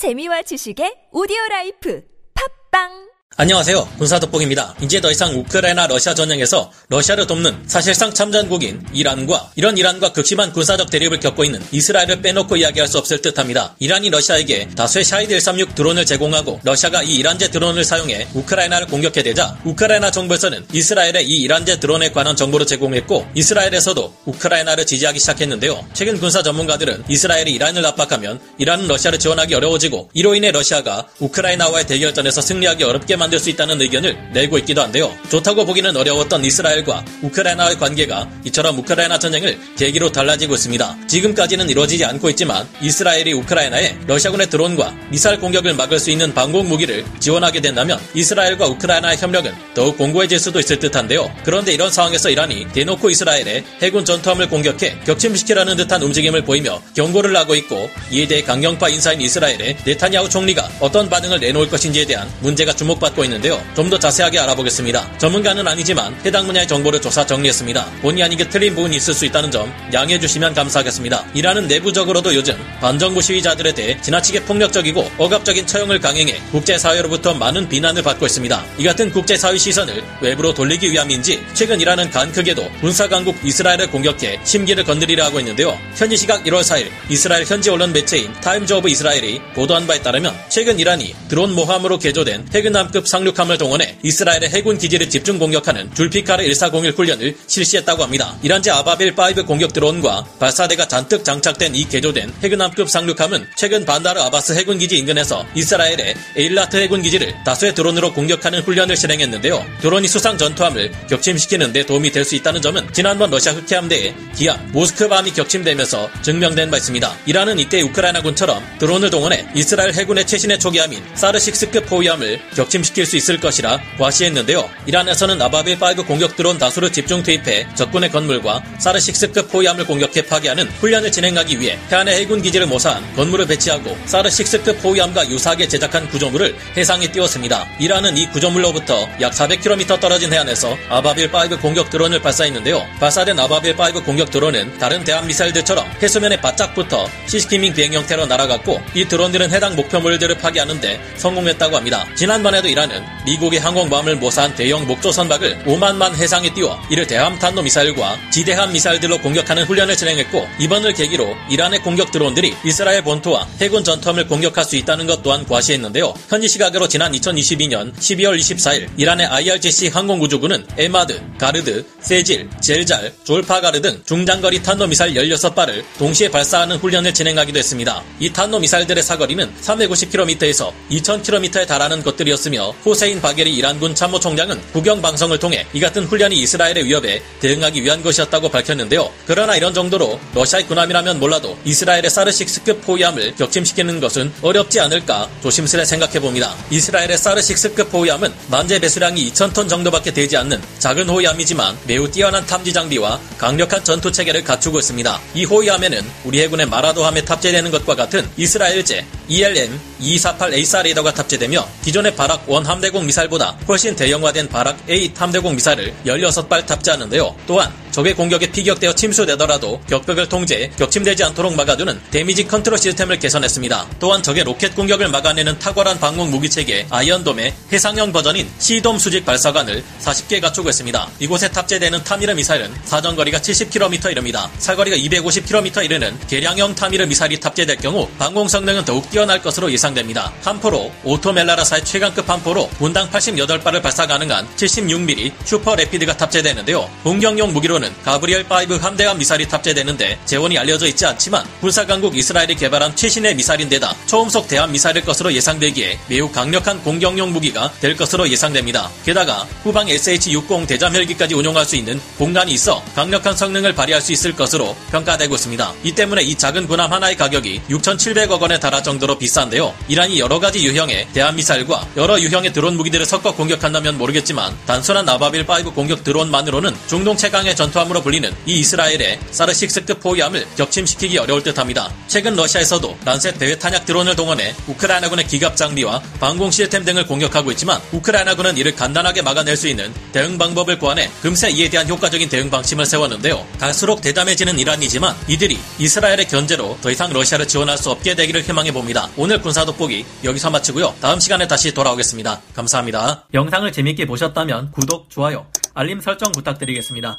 재미와 지식의 오디오 라이프. 팟빵 안녕하세요. 군사돋보기입니다. 이제 더 이상 우크라이나 러시아 전쟁에서 러시아를 돕는 사실상 참전국인 이란과 이런 이란과 극심한 군사적 대립을 겪고 있는 이스라엘을 빼놓고 이야기할 수 없을 듯합니다. 이란이 러시아에게 다수의 샤이드 136 드론을 제공하고 러시아가 이 이란제 드론을 사용해 우크라이나를 공격해 대자 우크라이나 정부에서는 이스라엘에 이 이란제 드론에 관한 정보를 제공했고 이스라엘에서도 우크라이나를 지지하기 시작했는데요. 최근 군사 전문가들은 이스라엘이 이란을 압박하면 이란은 러시아를 지원하기 어려워지고 이로 인해 러시아가 우크라이나와의 대결전에서 승리하기 어렵게 만들 수 있다는 의견을 내고 있기도 한데요. 좋다고 보기는 어려웠던 이스라엘과 우크라이나의 관계가 이처럼 우크라이나 전쟁을 계기로 달라지고 있습니다. 지금까지는 이루어지지 않고 있지만 이스라엘이 우크라이나에 러시아군의 드론과 미사일 공격을 막을 수 있는 방공 무기를 지원하게 된다면 이스라엘과 우크라이나의 협력은 더욱 공고해질 수도 있을 듯한데요. 그런데 이런 상황에서 이란이 대놓고 이스라엘의 해군 전투함을 공격해 격침시키라는 듯한 움직임을 보이며 경고를 하고 있고 이에 대해 강경파 인사인 이스라엘의 네타냐후 총리가 어떤 반응을 내놓을 것인지에 대한 문제가 주목받고 받고 있는데요. 좀 더 자세하게 알아보겠습니다. 전문가는 아니지만 해당 분야의 정보를 조사 정리했습니다. 본의 아니게 틀린 부분이 있을 수 있다는 점 양해해 주시면 감사하겠습니다. 이란은 내부적으로도 요즘 반정부 시위자들에 대해 지나치게 폭력적이고 억압적인 처형을 강행해 국제사회로부터 많은 비난을 받고 있습니다. 이 같은 국제사회 시선을 외부로 돌리기 위함인지 최근 이란은 간 크게도 군사강국 이스라엘을 공격해 심기를 건드리려 하고 있는데요. 현지 시각 1월 4일 이스라엘 현지 언론 매체인 타임즈 오브 이스라엘이 보도한 바에 따르면 최근 이란이 드론 모함으로 개조된 헨감급 급 상륙함을 동원해 이스라엘의 해군 기지를 집중 공격하는 줄피카르 1401 훈련을 실시했다고 합니다. 이란제 아바빌5 공격 드론과 발사대가 잔뜩 장착된 이 개조된 헨감급 상륙함은 최근 반다르 아바스 해군 기지 인근에서 이스라엘의 에일라트 해군 기지를 다수의 드론으로 공격하는 훈련을 실행했는데요. 드론이 수상 전투함을 격침시키는 데 도움이 될 수 있다는 점은 지난번 러시아 흑해함대의 기함 모스크바함이 격침되면서 증명된 바 있습니다. 이란은 이때 우크라이나군처럼 드론을 동원해 이스라엘 해군의 최신의 초계함인 사르 six급 호위함을 격침시 키 시킬 수 있을 것이라 과시했는데요. 이란에서는 아바빌5 공격 드론 다수를 집중 투입해 적군의 건물과 사르 six급 호위함을 공격해 파괴하는 훈련을 진행하기 위해 해안의 해군 기지를 모사한 건물을 배치하고 사르 six급 호위함과 유사하게 제작한 구조물을 해상에 띄웠습니다. 이란은 이 구조물로부터 약 400km 떨어진 해안에서 아바빌 5 공격 드론을 발사했는데요. 발사된 아바빌 5 공격 드론은 다른 대함 미사일들처럼 해수면에 바짝 붙어 sea skimming 비행 형태로 날아갔고 이 드론들은 해당 목표물들을 파괴하는데 성공했다고 합니다. 지난번에도 이란은 미국의 항공모함을 모사한 대형 목조 선박을 오만만 해상에 띄워 이를 대함 탄도 미사일과 지대함 미사일들로 공격하는 훈련을 진행했고 이번을 계기로 이란의 공격 드론들이 이스라엘 본토와 해군 전투함을 공격할 수 있다는 것 또한 과시했는데요. 현지 시각으로 지난 2022년 12월 24일 이란의 IRGC 항공우주군은 에마드, 가드르, 세질, 젤잘, 졸파가르 등 중장거리 탄도미사일 16발을 동시에 발사하는 훈련을 진행하기도 했습니다. 이 탄도미사일들의 사거리는 350km에서 2000km에 달하는 것들이었으며 후세인 바게리 이란군 참모총장은 국영 방송을 통해 이 같은 훈련이 이스라엘의 위협에 대응하기 위한 것이었다고 밝혔는데요. 그러나 이런 정도로 러시아의 군함이라면 몰라도 이스라엘의 사르식스급 호위함을 격침시키는 것은 어렵지 않을까 조심스레 생각해 봅니다. 이스라엘의 사르식스급 호위함은 만재 배수량이 2,000톤 정도밖에 되지 않는 작은 호위함이지만 매우 뛰어난 탐지 장비와 강력한 전투 체계를 갖추고 있습니다. 이 호위함에는 우리 해군의 마라도함에 탑재되는 것과 같은 이스라엘제 ELM 248A4 레이더가 탑재되며 기존의 바락 1 함대공 미사일보다 훨씬 대형화된 바락 8 함대공 미사일을 16발 탑재하는데요. 또한 적의 공격에 피격되어 침수되더라도 격벽을 통제해 격침되지 않도록 막아두는 damage control 시스템을 개선했습니다. 또한 적의 로켓 공격을 막아내는 탁월한 방공 무기체계 아이언돔의 해상형 버전인 시돔 수직 발사관을 40개 갖추고 있습니다. 이곳에 탑재되는 타미르 미사일은 사정거리가 70km 이릅니다. 사거리가 250km 이르는 개량형 타미르 미사일이 탑재될 경우 방공 성능은 더욱 뛰어날 것으로 예상됩니다. 함포로 오토멜라라사의 최강급 함포로 분당 88발을 발사 가능한 76mm 슈퍼 레피드가 탑재되는데요. 공격용 무기로 는 가브리엘5 함대함 미사일이 탑재되는데 제원이 알려져 있지 않지만 군사 강국 이스라엘이 개발한 최신의 미사일인데다 초음속 대함 미사일일 것으로 예상되기에 매우 강력한 공격용 무기가 될 것으로 예상됩니다. 게다가 후방 SH-60 대잠 헬기까지 운용할 수 있는 공간이 있어 강력한 성능을 발휘할 수 있을 것으로 평가되고 있습니다. 이 때문에 이 작은 군함 하나의 가격이 6,700억 원에 달할 정도로 비싼데요. 이란이 여러 가지 유형의 대함 미사일과 여러 유형의 드론 무기들을 섞어 공격한다면 모르겠지만 단순한 아바빌5 공격 드론만으로는 중동 최강의 전 전투함으로 불리는 이 이스라엘의 사르식스급 호위함을 격침시키기 어려울 듯합니다. 최근 러시아에서도 란셋 대회 탄약 드론을 동원해 우크라이나군의 기갑 장비와 방공 시스템 등을 공격하고 있지만 우크라이나군은 이를 간단하게 막아낼 수 있는 대응 방법을 고안해 금세 이에 대한 효과적인 대응 방침을 세웠는데요. 갈수록 대담해지는 이란이지만 이들이 이스라엘의 견제로 더 이상 러시아를 지원할 수 없게 되기를 희망해 봅니다. 오늘 군사 돋보기 여기서 마치고요. 다음 시간에 다시 돌아오겠습니다. 감사합니다. 영상을 재밌게 보셨다면 구독, 좋아요, 알림 설정 부탁드리겠습니다.